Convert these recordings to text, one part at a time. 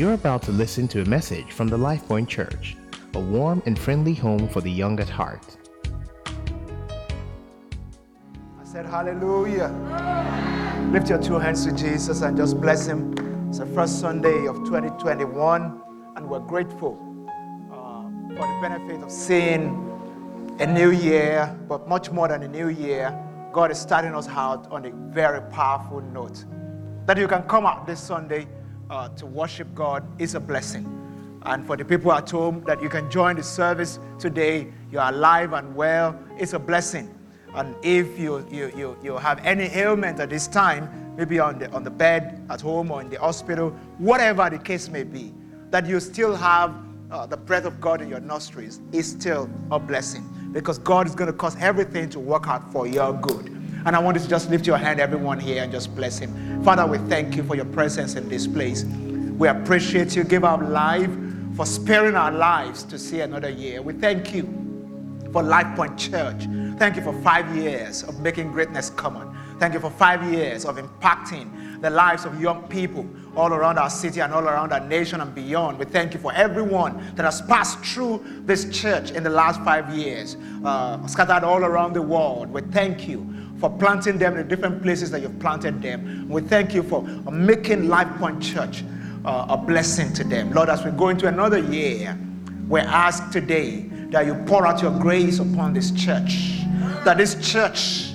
You're about to listen to a message from the LifePoint Church, a warm and friendly home for the young at heart. I said, Hallelujah. Lift your two hands to Jesus and just bless Him. It's the first Sunday of 2021, and we're grateful uh, for the benefit of seeing a new year, but much more than a new year. God is starting us out on a very powerful note. That you can come out this Sunday uh, to worship God is a blessing. And for the people at home, that you can join the service today, you are alive and well, it's a blessing. And if you, you, you, you have any ailment at this time, maybe on the, on the bed at home or in the hospital, whatever the case may be, that you still have uh, the breath of God in your nostrils is still a blessing because God is going to cause everything to work out for your good. And I want you to just lift your hand, everyone here, and just bless Him. Father, we thank you for your presence in this place. We appreciate you. Give our life for sparing our lives to see another year. We thank you for Life Point Church. Thank you for five years of making greatness common. Thank you for five years of impacting the lives of young people all around our city and all around our nation and beyond. We thank you for everyone that has passed through this church in the last five years, uh, scattered all around the world. We thank you for planting them in the different places that you've planted them. We thank you for making Life Point Church uh, a blessing to them. Lord, as we go into another year, we ask today that you pour out your grace upon this church, that this church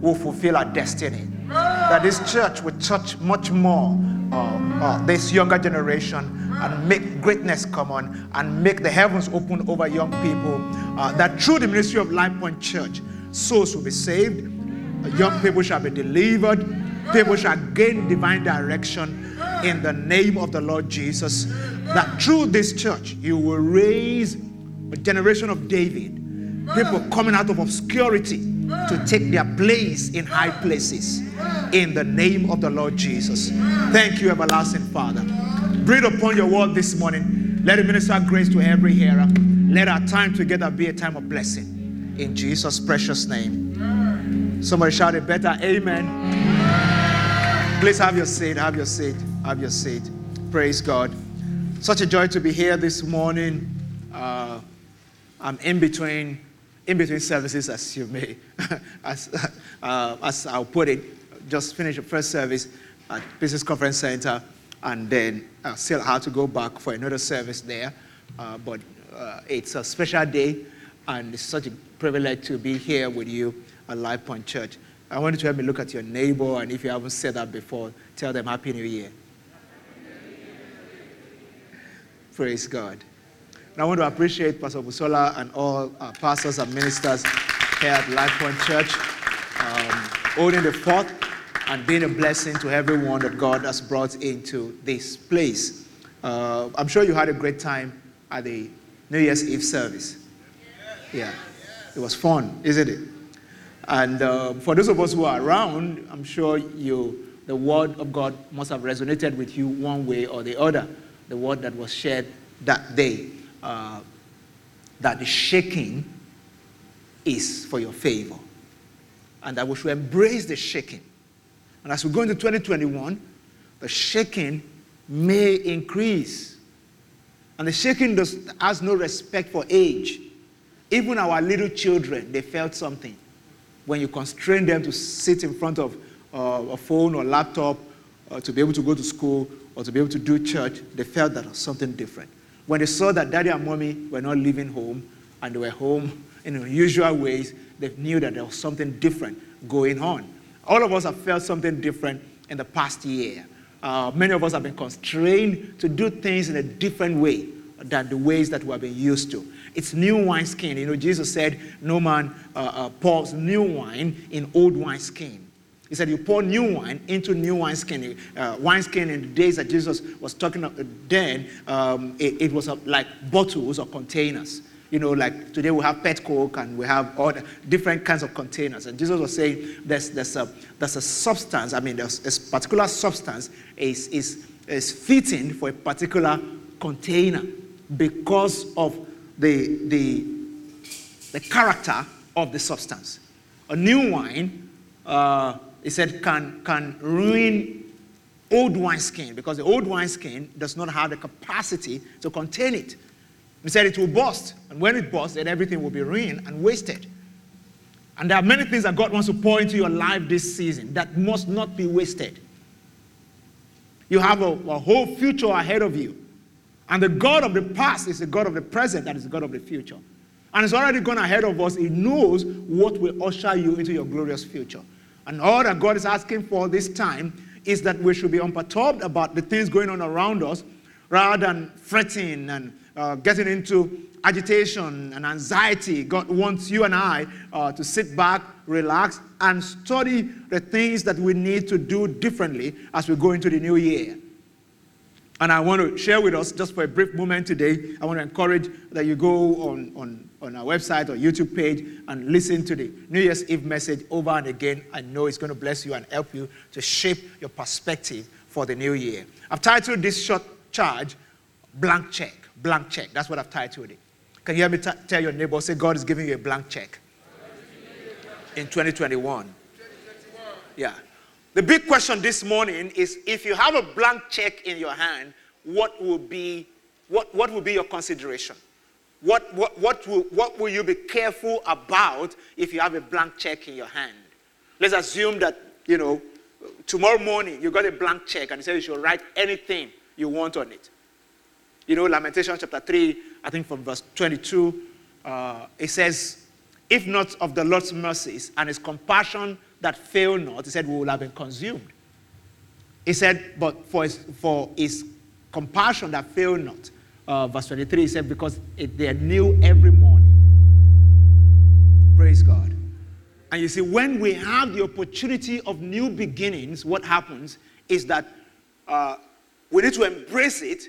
will fulfill our destiny, that this church will touch much more uh, uh, this younger generation and make greatness come on and make the heavens open over young people, uh, that through the ministry of Life Point Church, souls will be saved, young people shall be delivered, people shall gain divine direction in the name of the Lord Jesus. That through this church, you will raise a generation of David, people coming out of obscurity to take their place in high places in the name of the Lord Jesus. Thank you, everlasting Father. Breathe upon your word this morning. Let it minister grace to every hearer. Let our time together be a time of blessing. In Jesus' precious name. Somebody shout better amen. Please have your seat, have your seat, have your seat. Praise God. Such a joy to be here this morning. Uh, I'm in between, in between services, as you may, as, uh, as I'll put it. Just finished the first service at Business Conference Center, and then I still have to go back for another service there. Uh, but uh, it's a special day, and it's such a privilege to be here with you at Life Point Church. I want you to help me look at your neighbor, and if you haven't said that before, tell them Happy New Year. Praise God. And I want to appreciate Pastor Busola and all our pastors and ministers here at Life Point Church, um, holding the fort and being a blessing to everyone that God has brought into this place. Uh, I'm sure you had a great time at the New Year's Eve service. Yeah, it was fun, isn't it? And uh, for those of us who are around, I'm sure you, the word of God must have resonated with you one way or the other. The word that was shared that day, uh, that the shaking is for your favor, and that we should embrace the shaking. And as we go into 2021, the shaking may increase. And the shaking does, has no respect for age. Even our little children, they felt something when you constrain them to sit in front of uh, a phone or laptop uh, to be able to go to school or to be able to do church, they felt that was something different. When they saw that daddy and mommy were not leaving home and they were home in unusual ways, they knew that there was something different going on. All of us have felt something different in the past year. Uh, many of us have been constrained to do things in a different way than the ways that we have been used to. It's new wine skin. You know, Jesus said, No man uh, uh, pours new wine in old wine skin. He said, You pour new wine into new wineskin. Uh, wineskin in the days that Jesus was talking about then, um, it, it, was uh, like bottles or containers. You know, like today we have pet coke and we have all different kinds of containers. And Jesus was saying there's, there's, a, there's a substance, I mean, there's a particular substance is, is, is fitting for a particular container because of the, the, the character of the substance. A new wine, uh, he said, can, can ruin old wineskin because the old wineskin does not have the capacity to contain it. He said it will burst, and when it bursts, then everything will be ruined and wasted. And there are many things that God wants to pour into your life this season that must not be wasted. You have a, a whole future ahead of you. And the God of the past is the God of the present, that is the God of the future. And it's already gone ahead of us. He knows what will usher you into your glorious future. And all that God is asking for this time is that we should be unperturbed about the things going on around us rather than fretting and uh, getting into agitation and anxiety. God wants you and I uh, to sit back, relax, and study the things that we need to do differently as we go into the new year. And I want to share with us just for a brief moment today. I want to encourage that you go on, on, on our website or YouTube page and listen to the New Year's Eve message over and again. I know it's going to bless you and help you to shape your perspective for the new year. I've titled this short charge, Blank Check. Blank Check. That's what I've titled it. Can you hear me t- tell your neighbor, say, God is giving you a blank check in 2021? Yeah. The big question this morning is if you have a blank check in your hand, what will be, what, what will be your consideration? What, what, what, will, what will you be careful about if you have a blank check in your hand? Let's assume that, you know, tomorrow morning you got a blank check and you you should write anything you want on it. You know, Lamentation chapter 3, I think from verse 22, uh, it says, If not of the Lord's mercies and his compassion that fail not, he said, we will have been consumed. He said, but for his, for his compassion that fail not, uh, verse 23, he said, because it, they are new every morning. Praise God. And you see, when we have the opportunity of new beginnings, what happens is that uh, we need to embrace it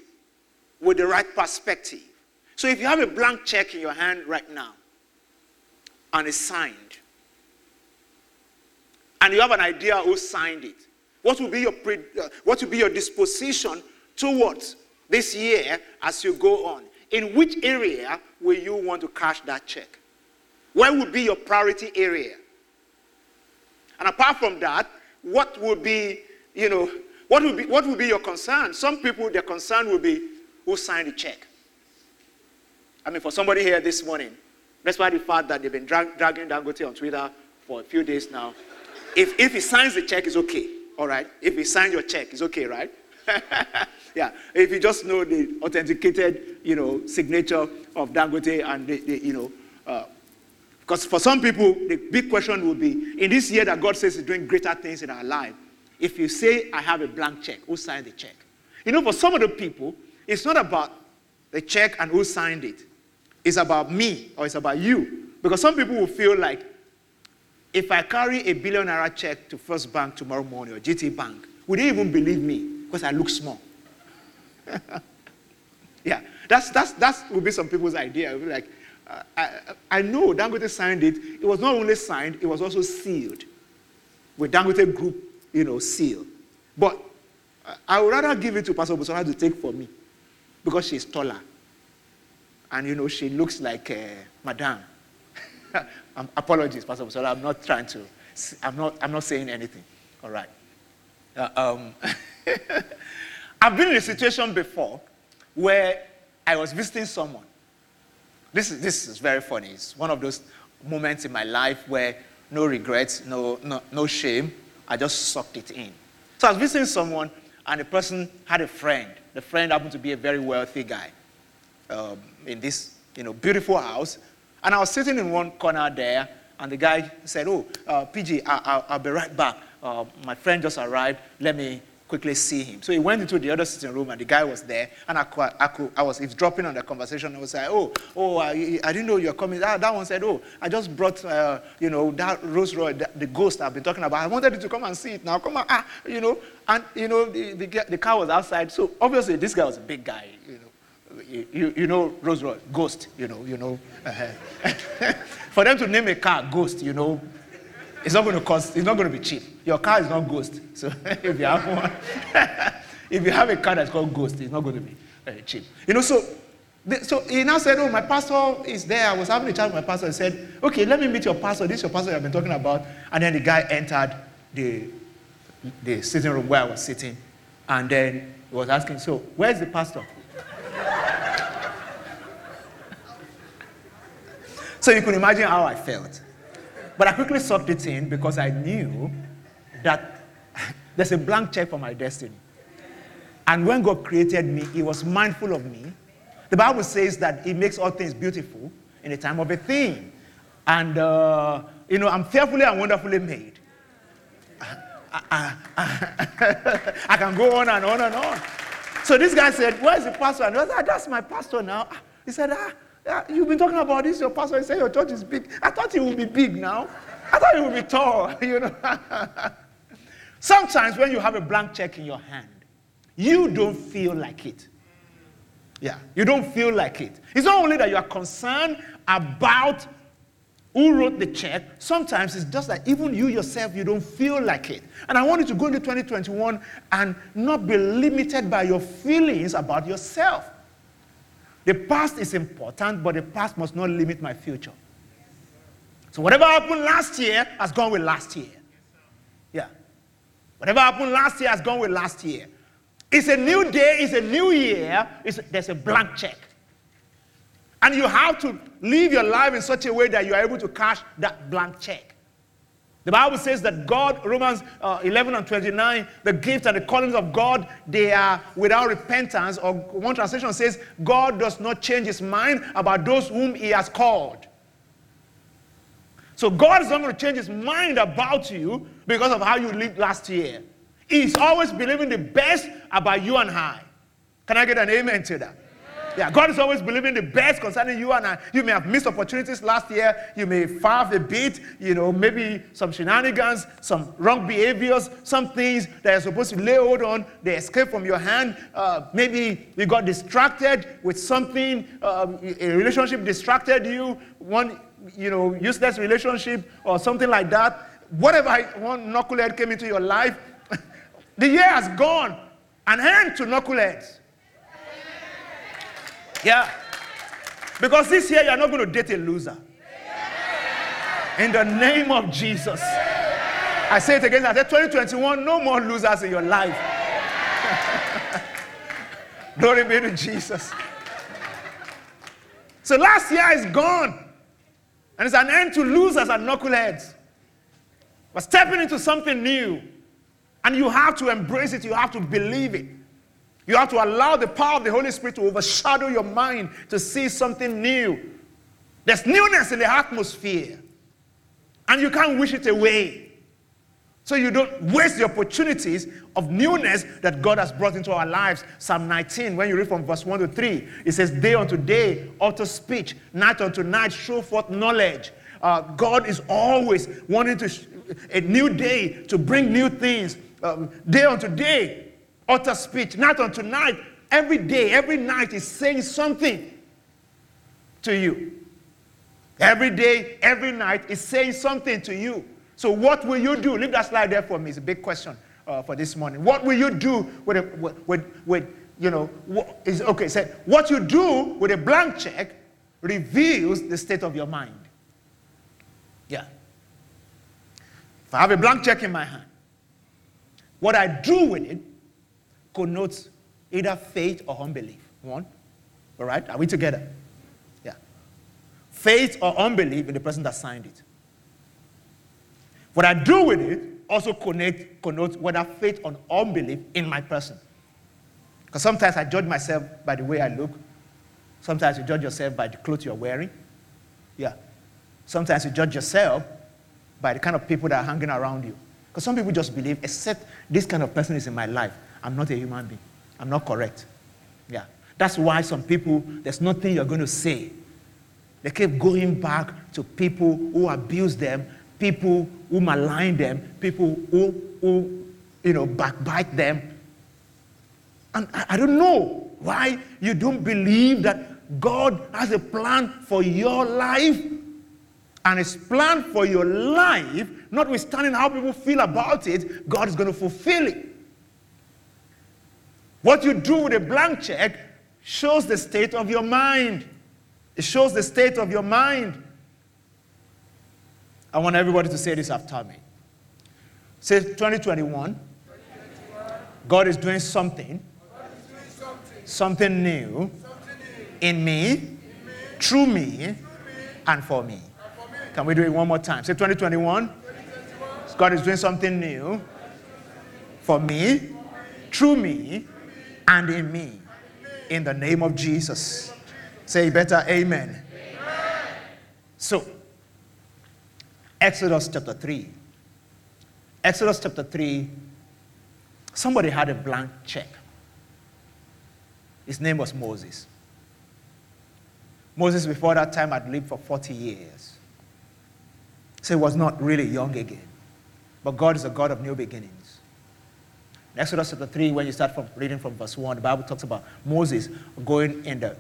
with the right perspective. So if you have a blank check in your hand right now and it's signed, and you have an idea who signed it, what will be your, pre, uh, what will be your disposition towards this year as you go on? In which area will you want to cash that check? Where will be your priority area? And apart from that, what will be, you know, what will be, what will be your concern? Some people, their concern will be who signed the check. I mean, for somebody here this morning, despite the fact that they've been drag, dragging Dangote on Twitter for a few days now, if, if he signs the check, it's okay. All right? If he signs your check, it's okay, right? yeah. If you just know the authenticated, you know, signature of Dangote and the, the you know, uh, because for some people, the big question will be in this year that God says He's doing greater things in our life. If you say, I have a blank check, who signed the check? You know, for some of the people, it's not about the check and who signed it. It's about me or it's about you. Because some people will feel like if I carry a billion naira check to First Bank tomorrow morning or GT Bank, would they even believe me because I look small? yeah, that's, that's, that would be some people's idea. Like, uh, I, I know Dangote signed it. It was not only signed, it was also sealed with Dangote Group, you know, seal. But I would rather give it to Pastor Busana to take for me because she's taller. And, you know, she looks like uh, Madame. um, apologies, Pastor Busana. I'm not trying to, I'm not, I'm not saying anything. All right. Uh, um, I've been in a situation before where I was visiting someone. This is, this is very funny. It's one of those moments in my life where no regrets, no, no, no shame. I just sucked it in. So I was visiting someone, and the person had a friend. The friend happened to be a very wealthy guy um, in this you know, beautiful house. And I was sitting in one corner there, and the guy said, Oh, uh, PG, I, will be right back. Uh, my friend just arrived. Let me quickly see him. So he went into the other sitting room, and the guy was there. And I, I, could, I was eavesdropping on the conversation. I was like, Oh, oh, I, I didn't know you were coming. That, that one said, Oh, I just brought, uh, you know, that Rolls Royce, the, the, ghost I've been talking about. I wanted you to come and see it now. Come on, ah, you know. And, you know, the, the, the car was outside. So obviously, this guy was a big guy, you know you, you, know Rolls Royce, Ghost, you know, you know. Uh-huh. For them to name a car Ghost, you know, it's not going to cost, it's not going to be cheap. Your car is not Ghost. So if you have one, if you have a car that's called Ghost, it's not going to be uh, cheap. You know, so so he now said, Oh, my pastor is there. I was having a chat with my pastor He said, Okay, let me meet your pastor. This is your pastor I've been talking about. And then the guy entered the, the sitting room where I was sitting. And then he was asking, So, where's the pastor? So you can imagine how I felt. But I quickly sucked it in because I knew that there's a blank check for my destiny. And when God created me, He was mindful of me. The Bible says that He makes all things beautiful in the time of a thing. And, uh, you know, I'm fearfully and wonderfully made. I, I, I, can go on and on and on. So this guy said, Where's the pastor? And I said, That's my pastor now. He said, ah, ah, You've been talking about this, your pastor. Said, Your church is big. I thought it would be big now. I thought it would be tall, you know. Sometimes when you have a blank check in your hand, you don't feel like it. Yeah, you don't feel like it. It's not only that you are concerned about who wrote the check, sometimes it's just that even you yourself, you don't feel like it. And I want you to go into 2021 and not be limited by your feelings about yourself. The past is important, but the past must not limit my future. So whatever happened last year has gone with last year. Yeah. Whatever happened last year has gone with last year. It's a new day, it's a new year, there's a blank check. And you have to live your life in such a way that you are able to cash that blank check. The Bible says that God, Romans uh, 11 and 29, the gifts and the callings of God, they are without repentance. Or one translation says, God does not change his mind about those whom he has called. So God is not going to change his mind about you because of how you lived last year. He's always believing the best about you and I. Can I get an amen to that? Yeah, God is always believing the best concerning you and I. You may have missed opportunities last year. You may fail a bit, you know, maybe some shenanigans, some wrong behaviors, some things that you're supposed to lay hold on, they escape from your hand. Uh, maybe you got distracted with something, um, a relationship distracted you, one, you know, useless relationship or something like that. Whatever one knucklehead came into your life, the year has gone. An end to knuckleheads. Yeah. Because this year you're not going to date a loser. In the name of Jesus. I say it again. I said 2021, no more losers in your life. Glory be to Jesus. So last year is gone. And it's an end to losers and knuckleheads. But stepping into something new. And you have to embrace it, you have to believe it. You have to allow the power of the Holy Spirit to overshadow your mind to see something new. There's newness in the atmosphere, and you can't wish it away. So you don't waste the opportunities of newness that God has brought into our lives. Psalm 19, when you read from verse 1 to 3, it says, Day unto day, utter speech, night unto night, show forth knowledge. Uh, God is always wanting to, a new day to bring new things. Um, day unto day, utter speech, night unto night, every day, every night is saying something to you. Every day, every night is saying something to you. So, what will you do? Leave that slide there for me. It's a big question uh, for this morning. What will you do with, a, with, with, you know, what is, okay, said, so what you do with a blank check reveals the state of your mind. Yeah. If I have a blank check in my hand, what I do with it connotes either faith or unbelief. One. All right? Are we together? Yeah. Faith or unbelief in the person that signed it. What I do with it also connect, connotes whether faith or unbelief in my person. Because sometimes I judge myself by the way I look. Sometimes you judge yourself by the clothes you're wearing. Yeah. Sometimes you judge yourself by the kind of people that are hanging around you. Because some people just believe, except this kind of person is in my life, I'm not a human being. I'm not correct. Yeah. That's why some people, there's nothing you're going to say. They keep going back to people who abuse them, people who malign them, people who, who you know, backbite them. And I, I don't know why you don't believe that God has a plan for your life. And his plan for your life, notwithstanding how people feel about it, God is going to fulfill it. What you do with a blank check shows the state of your mind. It shows the state of your mind. I want everybody to say this after me. Say 2021. 2021. God is doing something, something new in me, through me, and for me. Can we do it one more time? Say 2021. God is doing something new for me, through me, and in me. In the name of Jesus. Say better, amen. So, Exodus chapter 3. Exodus chapter 3, somebody had a blank check. His name was Moses. Moses, before that time, had lived for 40 years. So he was not really young again. But God is a God of new beginnings. In Exodus chapter 3, when you start from reading from verse 1, the Bible talks about Moses going in the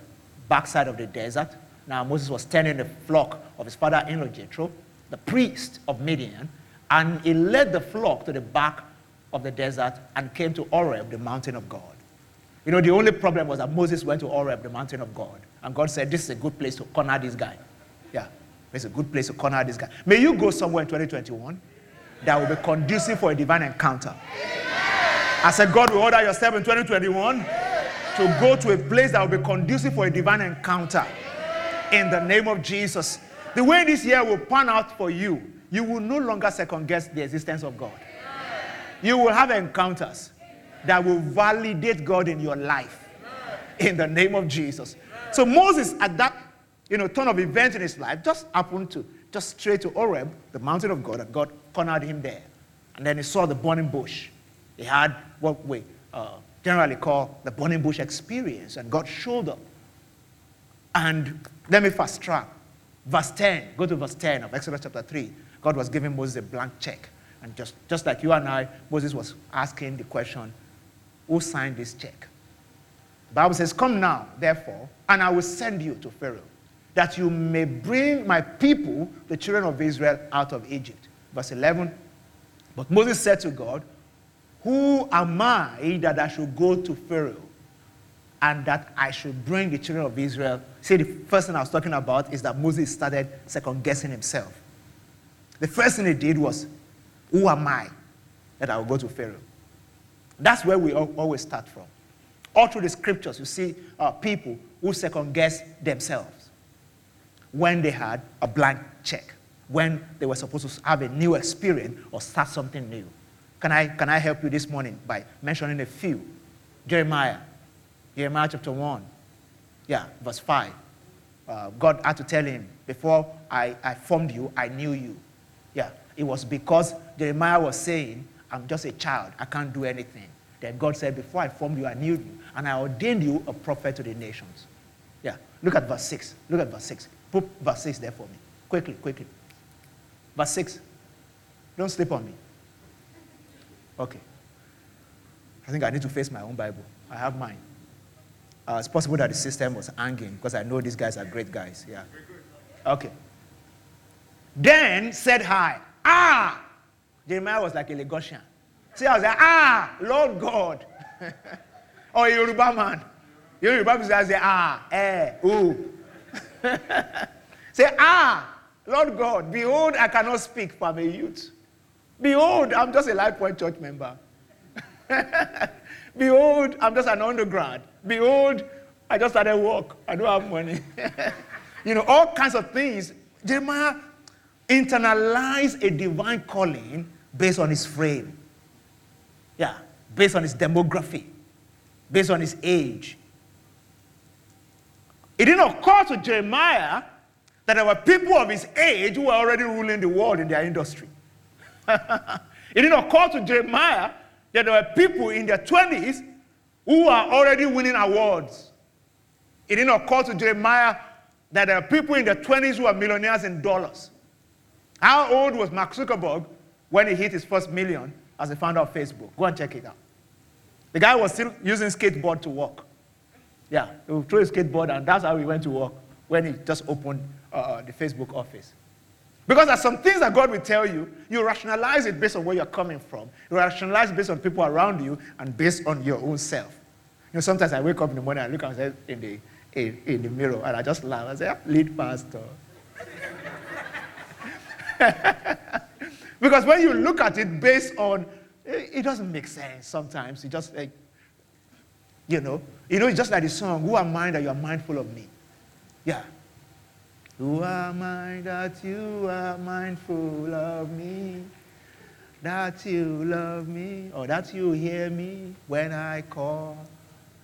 backside of the desert. Now, Moses was tending the flock of his father in law Jethro, the priest of Midian, and he led the flock to the back of the desert and came to Horeb, the mountain of God. You know, the only problem was that Moses went to Horeb, the mountain of God, and God said, This is a good place to corner this guy. Yeah, it's a good place to corner this guy. May you go somewhere in 2021 that will be conducive for a divine encounter. I said, God will order your in 2021 to go to a place that will be conducive for a divine encounter in the name of Jesus. The way this year will pan out for you, you will no longer second guess the existence of God. You will have encounters that will validate God in your life in the name of Jesus. So Moses, at that you know, turn of events in his life, just happened to just straight to Horeb, the mountain of God, and God cornered him there. And then he saw the burning bush. He had what we uh, generally call the burning bush experience, and God showed up. And let me fast track. Verse 10, go to verse 10 of Exodus chapter 3. God was giving Moses a blank check. And just, just like you and I, Moses was asking the question, who signed this check? The Bible says, Come now, therefore, and I will send you to Pharaoh, that you may bring my people, the children of Israel, out of Egypt. Verse 11. But Moses said to God, Who am I that I should go to Pharaoh and that I should bring the children of Israel? See, the first thing I was talking about is that Moses started second guessing himself. The first thing he did was, Who am I that I will go to Pharaoh? That's where we always start from. All through the scriptures, you see uh, people who second guess themselves when they had a blank check, when they were supposed to have a new experience or start something new. Can I, can I help you this morning by mentioning a few? Jeremiah, Jeremiah chapter 1, yeah, verse 5. Uh, God had to tell him, Before I, I formed you, I knew you. Yeah, it was because Jeremiah was saying, I'm just a child, I can't do anything. Then God said, Before I formed you, I knew you, and I ordained you a prophet to the nations. Yeah, look at verse 6. Look at verse 6. Put verse 6 there for me. Quickly, quickly. Verse 6. Don't sleep on me. Okay. I think I need to face my own Bible. I have mine. Uh, it's possible that the system was hanging because I know these guys are great guys. Yeah. Okay. Then said hi. Ah! Jeremiah was like a Lagosian. See, I was like, ah, Lord God. or a Yoruba man. Yoruba people say, ah, eh, ooh. say, ah, Lord God, behold, I cannot speak for I'm a youth. Behold, I'm just a Life Point Church member. behold, I'm just an undergrad. Behold, I just started work. I don't have money. you know, all kinds of things. Jeremiah internalized a divine calling based on his frame. Yeah, based on his demography, based on his age. It didn't occur to Jeremiah that there were people of his age who were already ruling the world in their industry. it didn't occur to Jeremiah that there were people in their 20s who are already winning awards. It didn't occur to Jeremiah that there are people in their 20s who are millionaires in dollars. How old was Mark Zuckerberg when he hit his first million as the founder of Facebook? Go and check it out. The guy was still using skateboard to work. Yeah, he would throw his skateboard, and that's how he went to work when he just opened uh, uh, the Facebook office. Because there's some things that God will tell you, you rationalize it based on where you're coming from. You rationalize based on people around you and based on your own self. You know, sometimes I wake up in the morning and look at myself in the, in, in the mirror and I just laugh. I say, ah, lead pastor. because when you look at it based on it, it doesn't make sense sometimes. It just like, you know, you know, it's just like the song, Who am I that you are mindful of me? Yeah. Who am I that you are mindful of me? That you love me, or that you hear me when I call.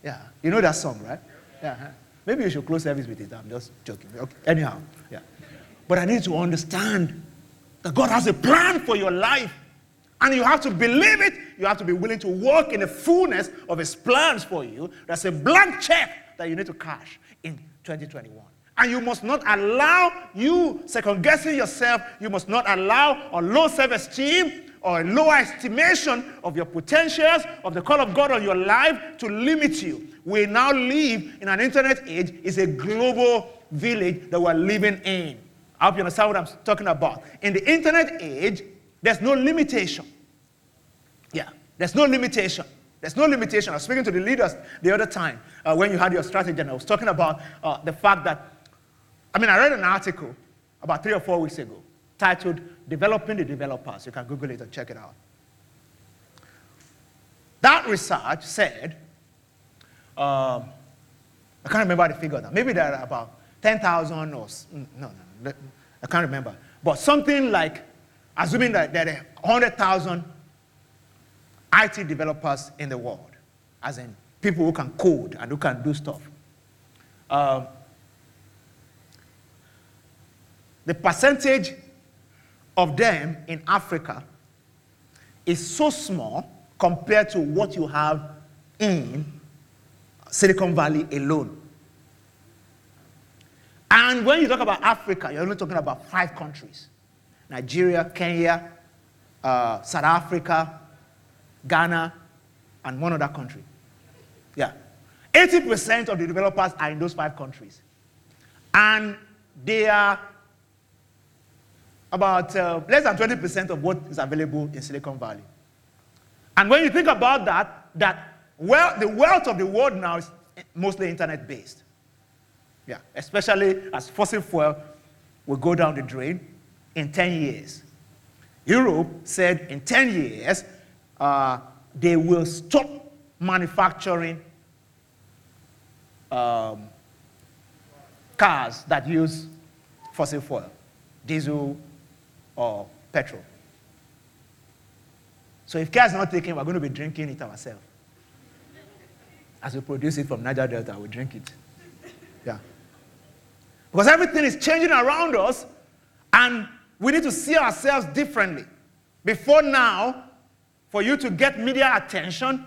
Yeah. You know that song, right? Yeah. Maybe you should close service with it. I'm just joking. Okay. Anyhow, yeah. But I need to understand that God has a plan for your life. And you have to believe it. You have to be willing to walk in the fullness of His plans for you. That's a blank check that you need to cash in 2021. And you must not allow you second guessing yourself. You must not allow a low self esteem or a low estimation of your potentials, of the call of God on your life to limit you. We now live in an internet age, it's a global village that we're living in. I hope you understand what I'm talking about. In the internet age, there's no limitation. Yeah, there's no limitation. There's no limitation. I was speaking to the leaders the other time uh, when you had your strategy, and I was talking about uh, the fact that, I mean, I read an article about three or four weeks ago titled Developing the Developers. You can Google it and check it out. That research said, um, I can't remember the figure now, maybe there are about 10,000 or, no, no, I can't remember. But something like, assuming that there are 100,000 IT developers in the world, as in people who can code and who can do stuff. Um, the percentage of them in Africa is so small compared to what you have in Silicon Valley alone. And when you talk about Africa, you're only talking about five countries Nigeria, Kenya, uh, South Africa, Ghana, and one other country. Yeah. 80% of the developers are in those five countries. And they are about uh, less than 20% of what is available in Silicon Valley. And when you think about that, that well, the wealth of the world now is mostly internet based. Yeah, especially as fossil fuel will go down the drain in 10 years. Europe said in 10 years, uh, they will stop manufacturing um, cars that use fossil fuel, diesel or petrol. So if care is not taken, we're going to be drinking it ourselves. As we produce it from Niger Delta, we drink it. Yeah. Because everything is changing around us, and we need to see ourselves differently. Before now, for you to get media attention,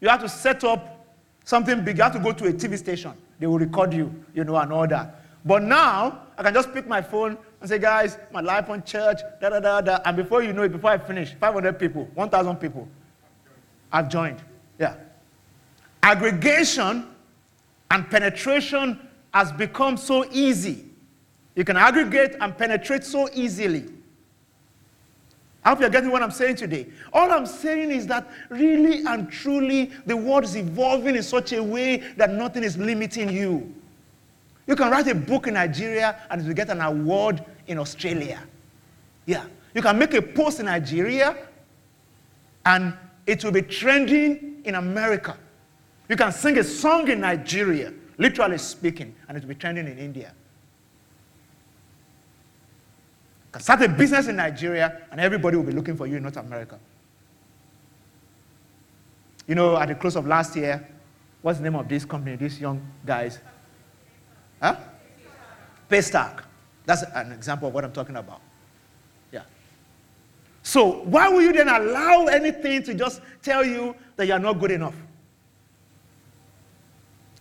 you have to set up something big. You have to go to a TV station. They will record you, you know, and all that. But now, I can just pick my phone and say, guys, my life on church, da da da da. And before you know it, before I finish, 500 people, 1,000 people have joined. Yeah. Aggregation and penetration has become so easy. You can aggregate and penetrate so easily. I hope you're getting what I'm saying today. All I'm saying is that really and truly, the world is evolving in such a way that nothing is limiting you. You can write a book in Nigeria and you get an award in Australia. Yeah. You can make a post in Nigeria and it will be trending in America. You can sing a song in Nigeria, literally speaking, and it will be trending in India. You can start a business in Nigeria and everybody will be looking for you in North America. You know, at the close of last year, what's the name of this company, these young guys? Huh? Paystack. That's an example of what I'm talking about. Yeah. So, why will you then allow anything to just tell you that you're not good enough?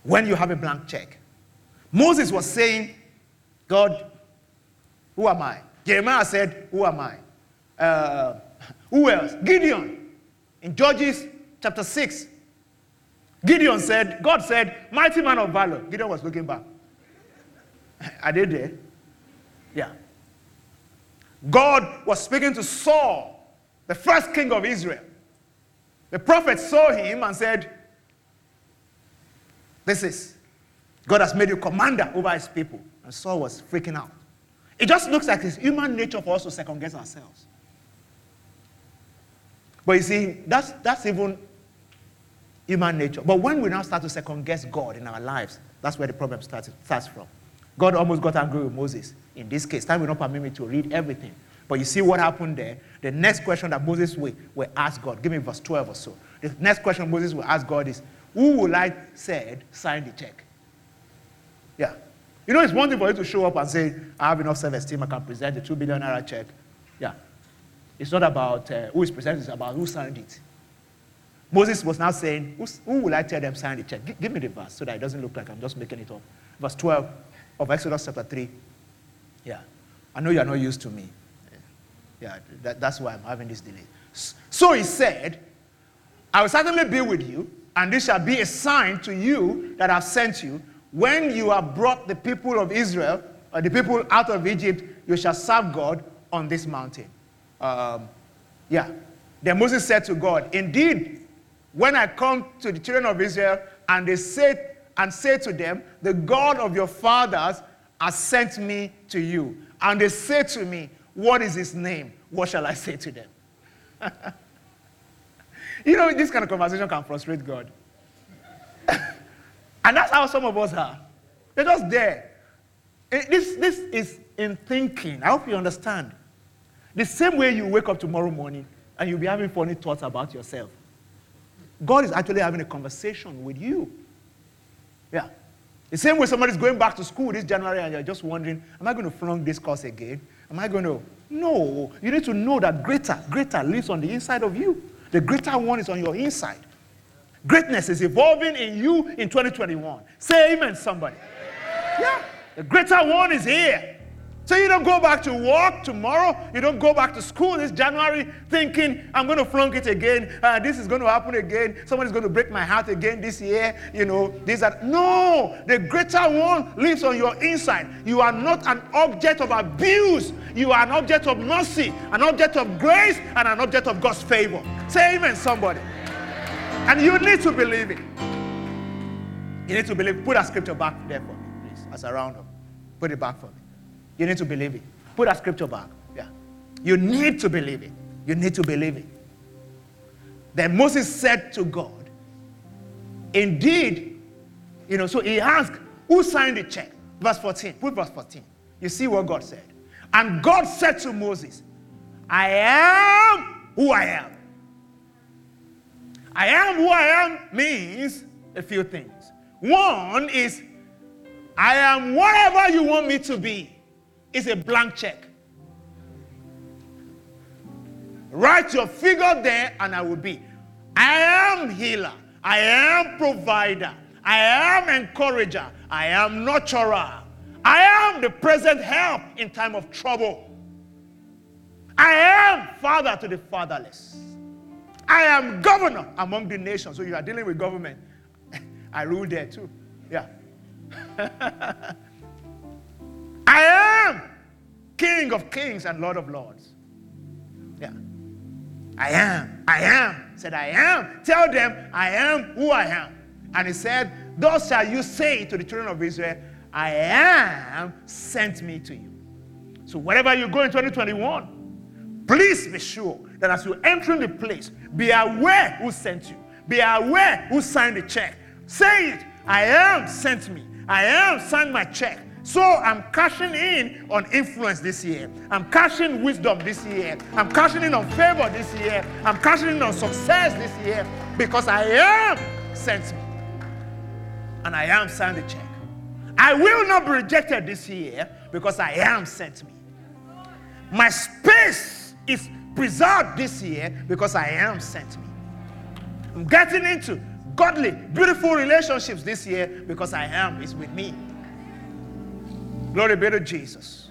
When you have a blank check. Moses was saying, God, who am I? Jeremiah said, Who am I? Uh, who else? Gideon. In Judges chapter 6, Gideon said, God said, Mighty man of valor. Gideon was looking back. Are they there? Yeah. God was speaking to Saul, the first king of Israel. The prophet saw him and said, This is, God has made you commander over his people. And Saul was freaking out. It just looks like it's human nature for us to second guess ourselves. But you see, that's, that's even human nature. But when we now start to second guess God in our lives, that's where the problem starts, starts from. God almost got angry with Moses. In this case, time will not permit me to read everything. But you see what happened there? The next question that Moses will, will ask God, give me verse 12 or so. The next question Moses will ask God is, Who will I said sign the check? Yeah. You know, it's one thing for you to show up and say, I have enough self esteem, I can present the 2 billion naira check. Yeah. It's not about uh, who is presenting, it's about who signed it. Moses was now saying, Who will I tell them sign the check? G- give me the verse so that it doesn't look like I'm just making it up. Verse 12 of Exodus chapter 3. Yeah. I know you are not used to me. Yeah, that, that's why I'm having this delay. So he said, I will certainly be with you, and this shall be a sign to you that I've sent you. When you have brought the people of Israel, or the people out of Egypt, you shall serve God on this mountain. Um, yeah. Then Moses said to God, Indeed, when I come to the children of Israel and they say and say to them, The God of your fathers has sent me to you. And they say to me, What is his name? What shall I say to them? you know, this kind of conversation can frustrate God. and that's how some of us are. They're just there. Eh, this, this is in thinking. I hope you understand. The same way you wake up tomorrow morning and you'll be having funny thoughts about yourself. God is actually having a conversation with you. Yeah. The same way somebody's going back to school this January and you're just wondering, am I going to flunk this course again? Am I going to? No. You need to know that greater, greater lives on the inside of you. The greater one is on your inside. Greatness is evolving in you in 2021. Say amen, somebody. Yeah. The greater one is here. So you don't go back to work tomorrow. You don't go back to school this January thinking, I'm going to flunk it again. Uh, this is going to happen again. Somebody's going to break my heart again this year. You know, this, that. No, the greater one lives on your inside. You are not an object of abuse. You are an object of mercy, an object of grace, and an object of God's favor. Say amen, somebody. And you need to believe it. You need to believe. Put that scripture back there for me, please, as a roundup. Put it back for me. You need to believe it. Put that scripture back. Yeah. You need to believe it. You need to believe it. Then Moses said to God, Indeed, you know, so he asked, Who signed the check? Verse 14. Put verse 14. You see what God said. And God said to Moses, I am who I am. I am who I am means a few things. One is, I am whatever you want me to be. It's a blank check. Write your figure there, and I will be. I am healer. I am provider. I am encourager. I am nurturer. I am the present help in time of trouble. I am father to the fatherless. I am governor among the nations. So you are dealing with government. I rule there too. Yeah. I am King of kings and Lord of lords. Yeah. I am. I am. Said, I am. Tell them, I am who I am. And he said, Thus shall you say to the children of Israel, I am sent me to you. So wherever you go in 2021, please be sure that as you enter the place, be aware who sent you. Be aware who signed the check. Say it. I am sent me. I am signed my check. So I'm cashing in on influence this year. I'm cashing wisdom this year. I'm cashing in on favor this year. I'm cashing in on success this year because I am sent. And I am signed the check. I will not be rejected this year because I am sent me. My space is preserved this year because I am sent me. I'm getting into godly, beautiful relationships this year because I am is with me. Glory be to Jesus.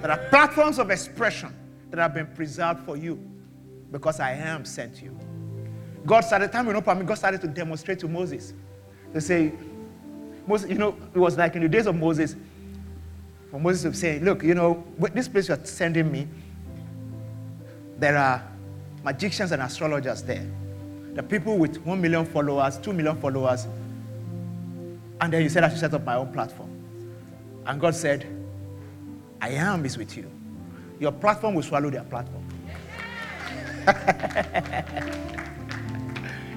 There are platforms of expression that have been preserved for you because I am sent you. God started, time I mean, God started to demonstrate to Moses. To say, Moses, you know, it was like in the days of Moses, when Moses would say, Look, you know, this place you're sending me, there are magicians and astrologers there. The people with one million followers, two million followers. And then you said I should set up my own platform. And God said, I am is with you. Your platform will swallow their platform.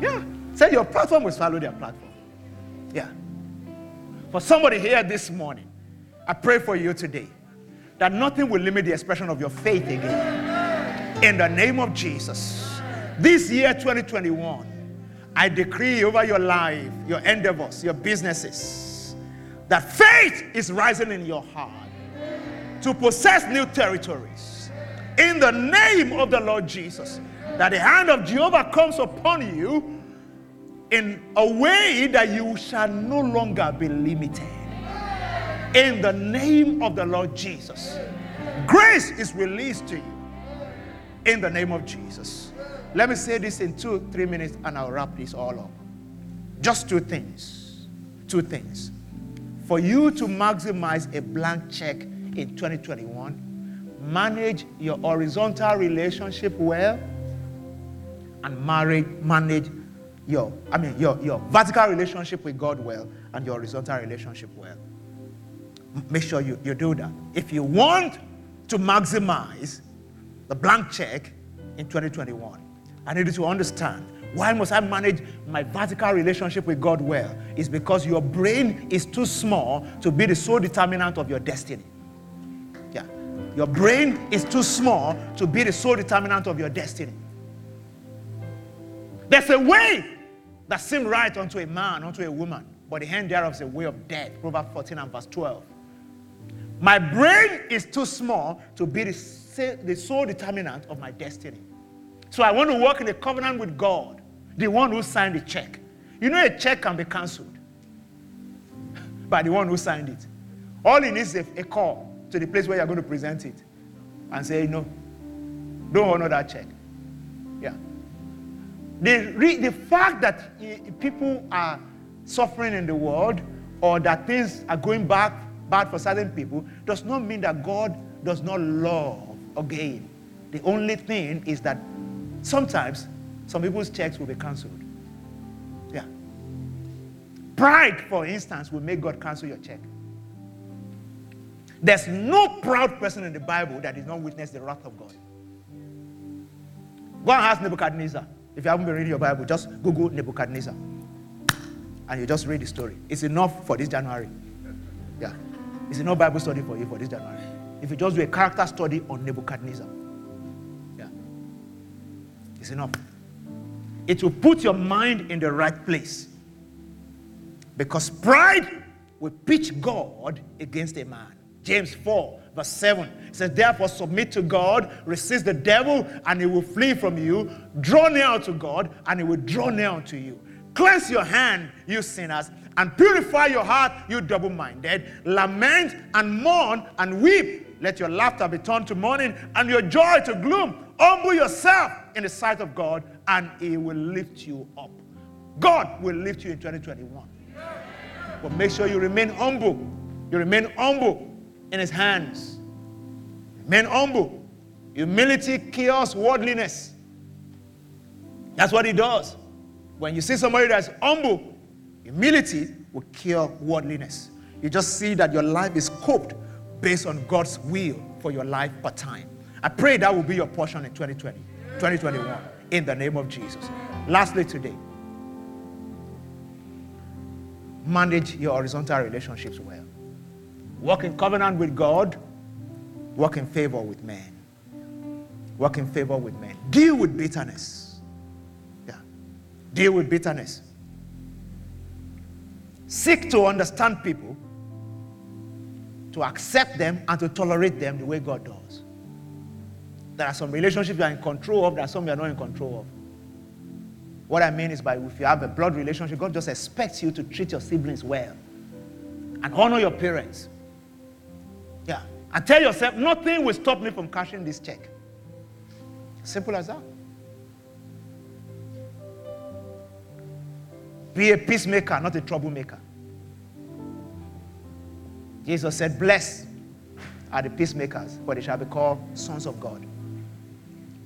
yeah. Say your platform will swallow their platform. Yeah. For somebody here this morning, I pray for you today that nothing will limit the expression of your faith again. In the name of Jesus. This year, 2021, I decree over your life, your endeavors, your businesses, that faith is rising in your heart to possess new territories. In the name of the Lord Jesus, that the hand of Jehovah comes upon you in a way that you shall no longer be limited. In the name of the Lord Jesus, grace is released to you. In the name of Jesus. Let me say this in two, three minutes and I'll wrap this all up. Just two things. Two things. For you to maximize a blank check in 2021, manage your horizontal relationship well and marry, manage your, I mean, your, your vertical relationship with God well and your horizontal relationship well. Make sure you, you do that. If you want to maximize the blank check in 2021, I need you to understand why must I manage my vertical relationship with God well? Is because your brain is too small to be the sole determinant of your destiny. Yeah. Your brain is too small to be the sole determinant of your destiny. There's a way that seems right unto a man, unto a woman, but the hand thereof is a way of death. Proverbs 14 and verse 12. My brain is too small to be the, the sole determinant of my destiny. So I want to work in a covenant with God, the one who signed the check. You know, a check can be cancelled by the one who signed it. All he needs is a, call to the place where you're going to present it and say, no, don't honor that check. Yeah. The, the fact that people are suffering in the world or that things are going back bad for certain people does not mean that God does not love again. The only thing is that sometimes some people's checks will be cancelled. Yeah. Pride, for instance, will make God cancel your check. There's no proud person in the Bible that did not witness the wrath of God. Go and ask Nebuchadnezzar. If you haven't been reading your Bible, just Google Nebuchadnezzar. And you just read the story. It's enough for this January. Yeah. It's enough Bible study for you for this January. If you just do a character study on Nebuchadnezzar. Yeah. It's enough. It will put your mind in the right place. Because pride will pitch God against a man. James 4, verse 7 says, Therefore, submit to God, resist the devil, and he will flee from you. Draw near to God, and he will draw near to you. Cleanse your hand, you sinners, and purify your heart, you double minded. Lament and mourn and weep. Let your laughter be turned to mourning and your joy to gloom. Humble yourself in the sight of God, and He will lift you up. God will lift you in 2021. But make sure you remain humble. You remain humble in His hands. Remain humble. Humility kills worldliness. That's what He does. When you see somebody that's humble, humility will kill worldliness. You just see that your life is coped based on God's will for your life per time. I pray that will be your portion in 2020, 2021, in the name of Jesus. Lastly, today, manage your horizontal relationships well. Walk in covenant with God, walk in favor with men. Walk in favor with men. Deal with bitterness. Yeah. Deal with bitterness. Seek to understand people, to accept them, and to tolerate them the way God does. There are some relationships you are in control of, there are some you are not in control of. What I mean is by if you have a blood relationship, God just expects you to treat your siblings well and honor your parents. Yeah. And tell yourself, nothing will stop me from cashing this check. Simple as that. Be a peacemaker, not a troublemaker. Jesus said, Blessed are the peacemakers, for they shall be called sons of God.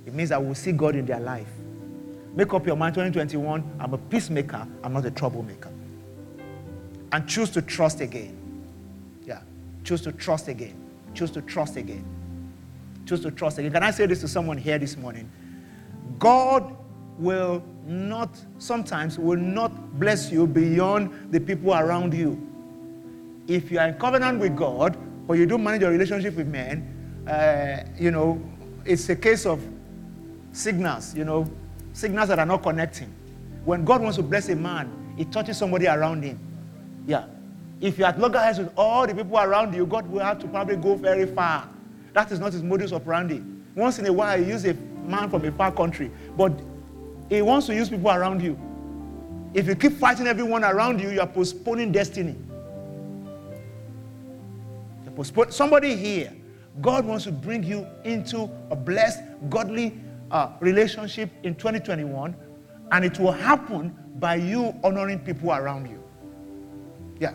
It means that we'll see God in their life. Make up your mind 2021, I'm a peacemaker, I'm not a troublemaker. And choose to trust again. Yeah. Choose to trust again. Choose to trust again. Choose to trust again. Can I say this to someone here this morning? God will not, sometimes, will not bless you beyond the people around you. If you are in covenant with God, or you don't manage your relationship with men, uh, you know, it's a case of signals, you know, signals that are not connecting. When God wants to bless a man, he touches somebody around him. Yeah. If you're at loggerheads with all the people around you, God will have to probably go very far. That is not his modus operandi. Once in a while, he uses a man from a far country, but he wants to use people around you. If you keep fighting everyone around you, you are postponing destiny. Postpone. Somebody here, God wants to bring you into a blessed, godly uh, relationship in 2021, and it will happen by you honoring people around you. Yeah,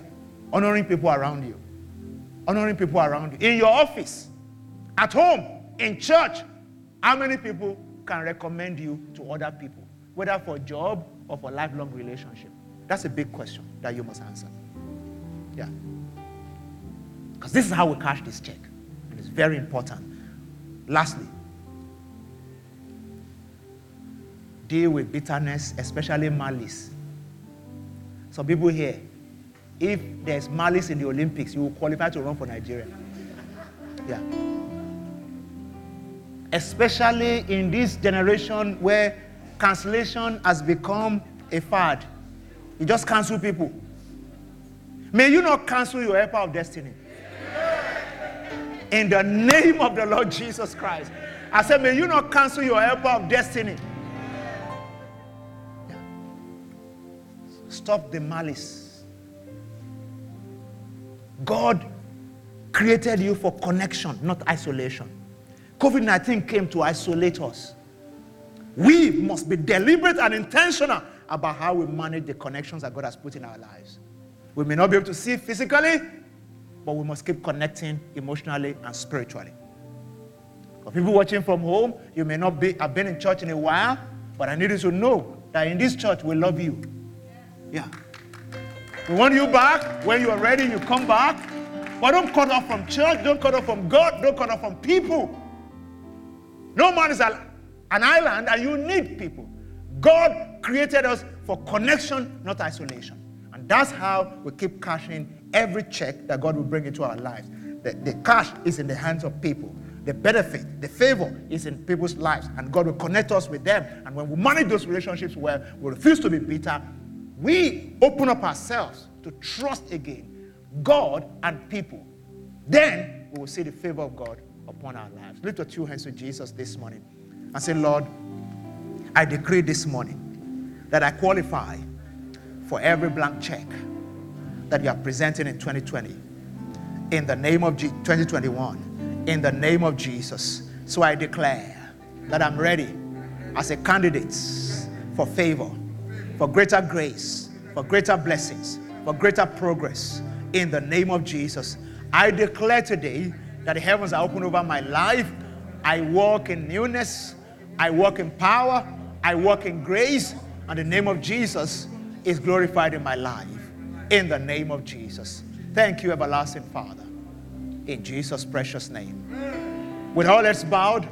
honoring people around you. Honoring people around you. In your office, at home, in church, how many people can recommend you to other people, whether for a job or for lifelong relationship? That's a big question that you must answer. Yeah. Because this is how we cash this check. And it's very important. Lastly, deal with bitterness, especially malice. Some people here, if there's malice in the Olympics, you will qualify to run for Nigeria. Yeah. Especially in this generation where cancellation has become a fad. You just cancel people. May you not cancel your helper of destiny. In the name of the Lord Jesus Christ. I said, may you not cancel your helper of destiny. Stop the malice. God created you for connection, not isolation. COVID 19 came to isolate us. We must be deliberate and intentional about how we manage the connections that God has put in our lives. We may not be able to see physically, but we must keep connecting emotionally and spiritually. For people watching from home, you may not be, have been in church in a while, but I need you to know that in this church we love you. Yeah. We want you back. When you are ready, you come back. But don't cut off from church, don't cut off from God, don't cut off from people. No man is an island, and you need people. God created us for connection, not isolation. And that's how we keep cashing every check that God will bring into our lives. The, the cash is in the hands of people. The benefit, the favor is in people's lives, and God will connect us with them. And when we manage those relationships well, we refuse to be bitter. We open up ourselves to trust again God and people. Then we will see the favor of God upon our lives. Lift your two hands to Jesus this morning and say, Lord, I decree this morning that I qualify for every blank check that you are presenting in 2020. In the name of G- 2021, in the name of Jesus. So I declare that I'm ready as a candidate for favor, for greater grace, for greater blessings, for greater progress. In the name of Jesus, I declare today that the heavens are open over my life. I walk in newness, I walk in power, I walk in grace, and the name of Jesus is glorified in my life in the name of Jesus. Thank you, everlasting Father. In Jesus' precious name. With all that's bowed,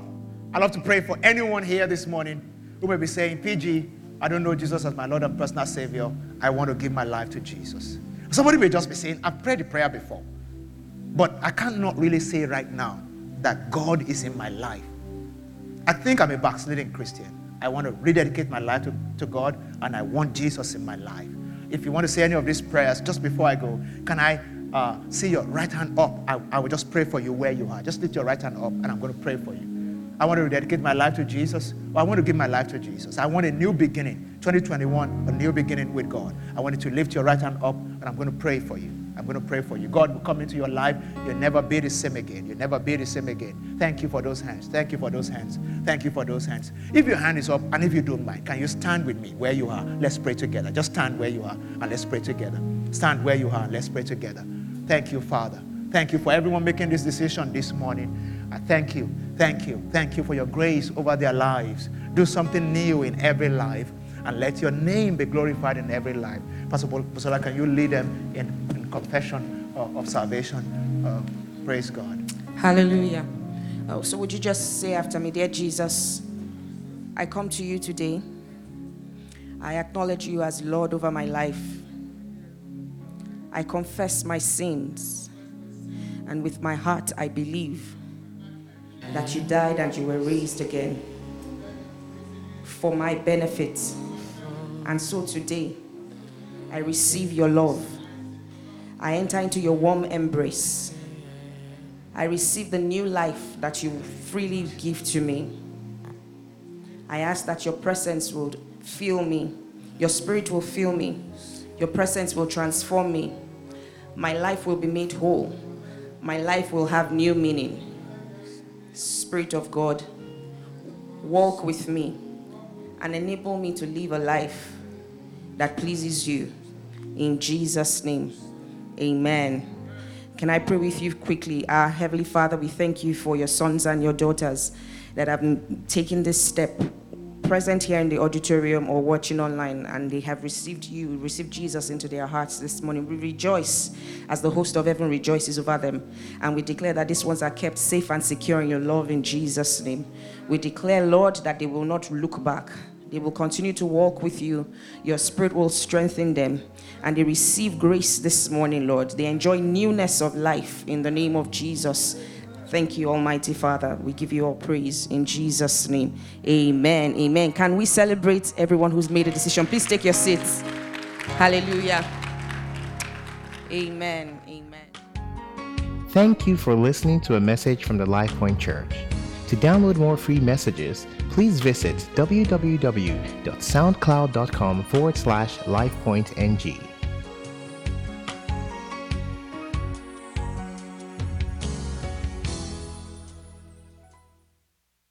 I'd love to pray for anyone here this morning who may be saying, PG, I don't know Jesus as my Lord and personal Savior. I want to give my life to Jesus. Somebody may just be saying, I've prayed the prayer before, but I cannot really say right now that God is in my life. I think I'm a backsliding Christian. I want to rededicate my life to, to God, and I want Jesus in my life. If you want to say any of these prayers, just before I go, can I uh, see your right hand up? I, I will just pray for you where you are. Just lift your right hand up, and I'm going to pray for you. I want to dedicate my life to Jesus. I want to give my life to Jesus. I want a new beginning. 2021, a new beginning with God. I want you to lift your right hand up, and I'm going to pray for you. I'm going to pray for you. God will come into your life. You'll never be the same again. You'll never be the same again. Thank you for those hands. Thank you for those hands. Thank you for those hands. If your hand is up and if you don't mind, can you stand with me where you are? Let's pray together. Just stand where you are and let's pray together. Stand where you are let's pray together. Thank you, Father. Thank you for everyone making this decision this morning. I thank you. Thank you. Thank you for your grace over their lives. Do something new in every life and let your name be glorified in every life. Pastor Pasola, can you lead them in, in confession of, of salvation? Uh, praise God. Hallelujah. Oh, so would you just say after me, dear Jesus, I come to you today. I acknowledge you as Lord over my life. I confess my sins. And with my heart, I believe that you died and you were raised again for my benefit. And so today, I receive your love. I enter into your warm embrace. I receive the new life that you freely give to me. I ask that your presence will fill me, your spirit will fill me, your presence will transform me. My life will be made whole, my life will have new meaning. Spirit of God, walk with me and enable me to live a life that pleases you. In Jesus' name, amen. Can I pray with you quickly? Our Heavenly Father, we thank you for your sons and your daughters that have taken this step present here in the auditorium or watching online and they have received you, received Jesus into their hearts this morning. We rejoice as the host of heaven rejoices over them. And we declare that these ones are kept safe and secure in your love in Jesus' name. We declare, Lord, that they will not look back. They will continue to walk with you. Your spirit will strengthen them. And they receive grace this morning, Lord. They enjoy newness of life in the name of Jesus. Thank you, Almighty Father. We give you all praise in Jesus' name. Amen. Amen. Can we celebrate everyone who's made a decision? Please take your seats. Hallelujah. Amen. Amen. Thank you for listening to a message from the LifePoint Church. To download more free messages, please visit www.soundcloud.com forward slash LifePointNG.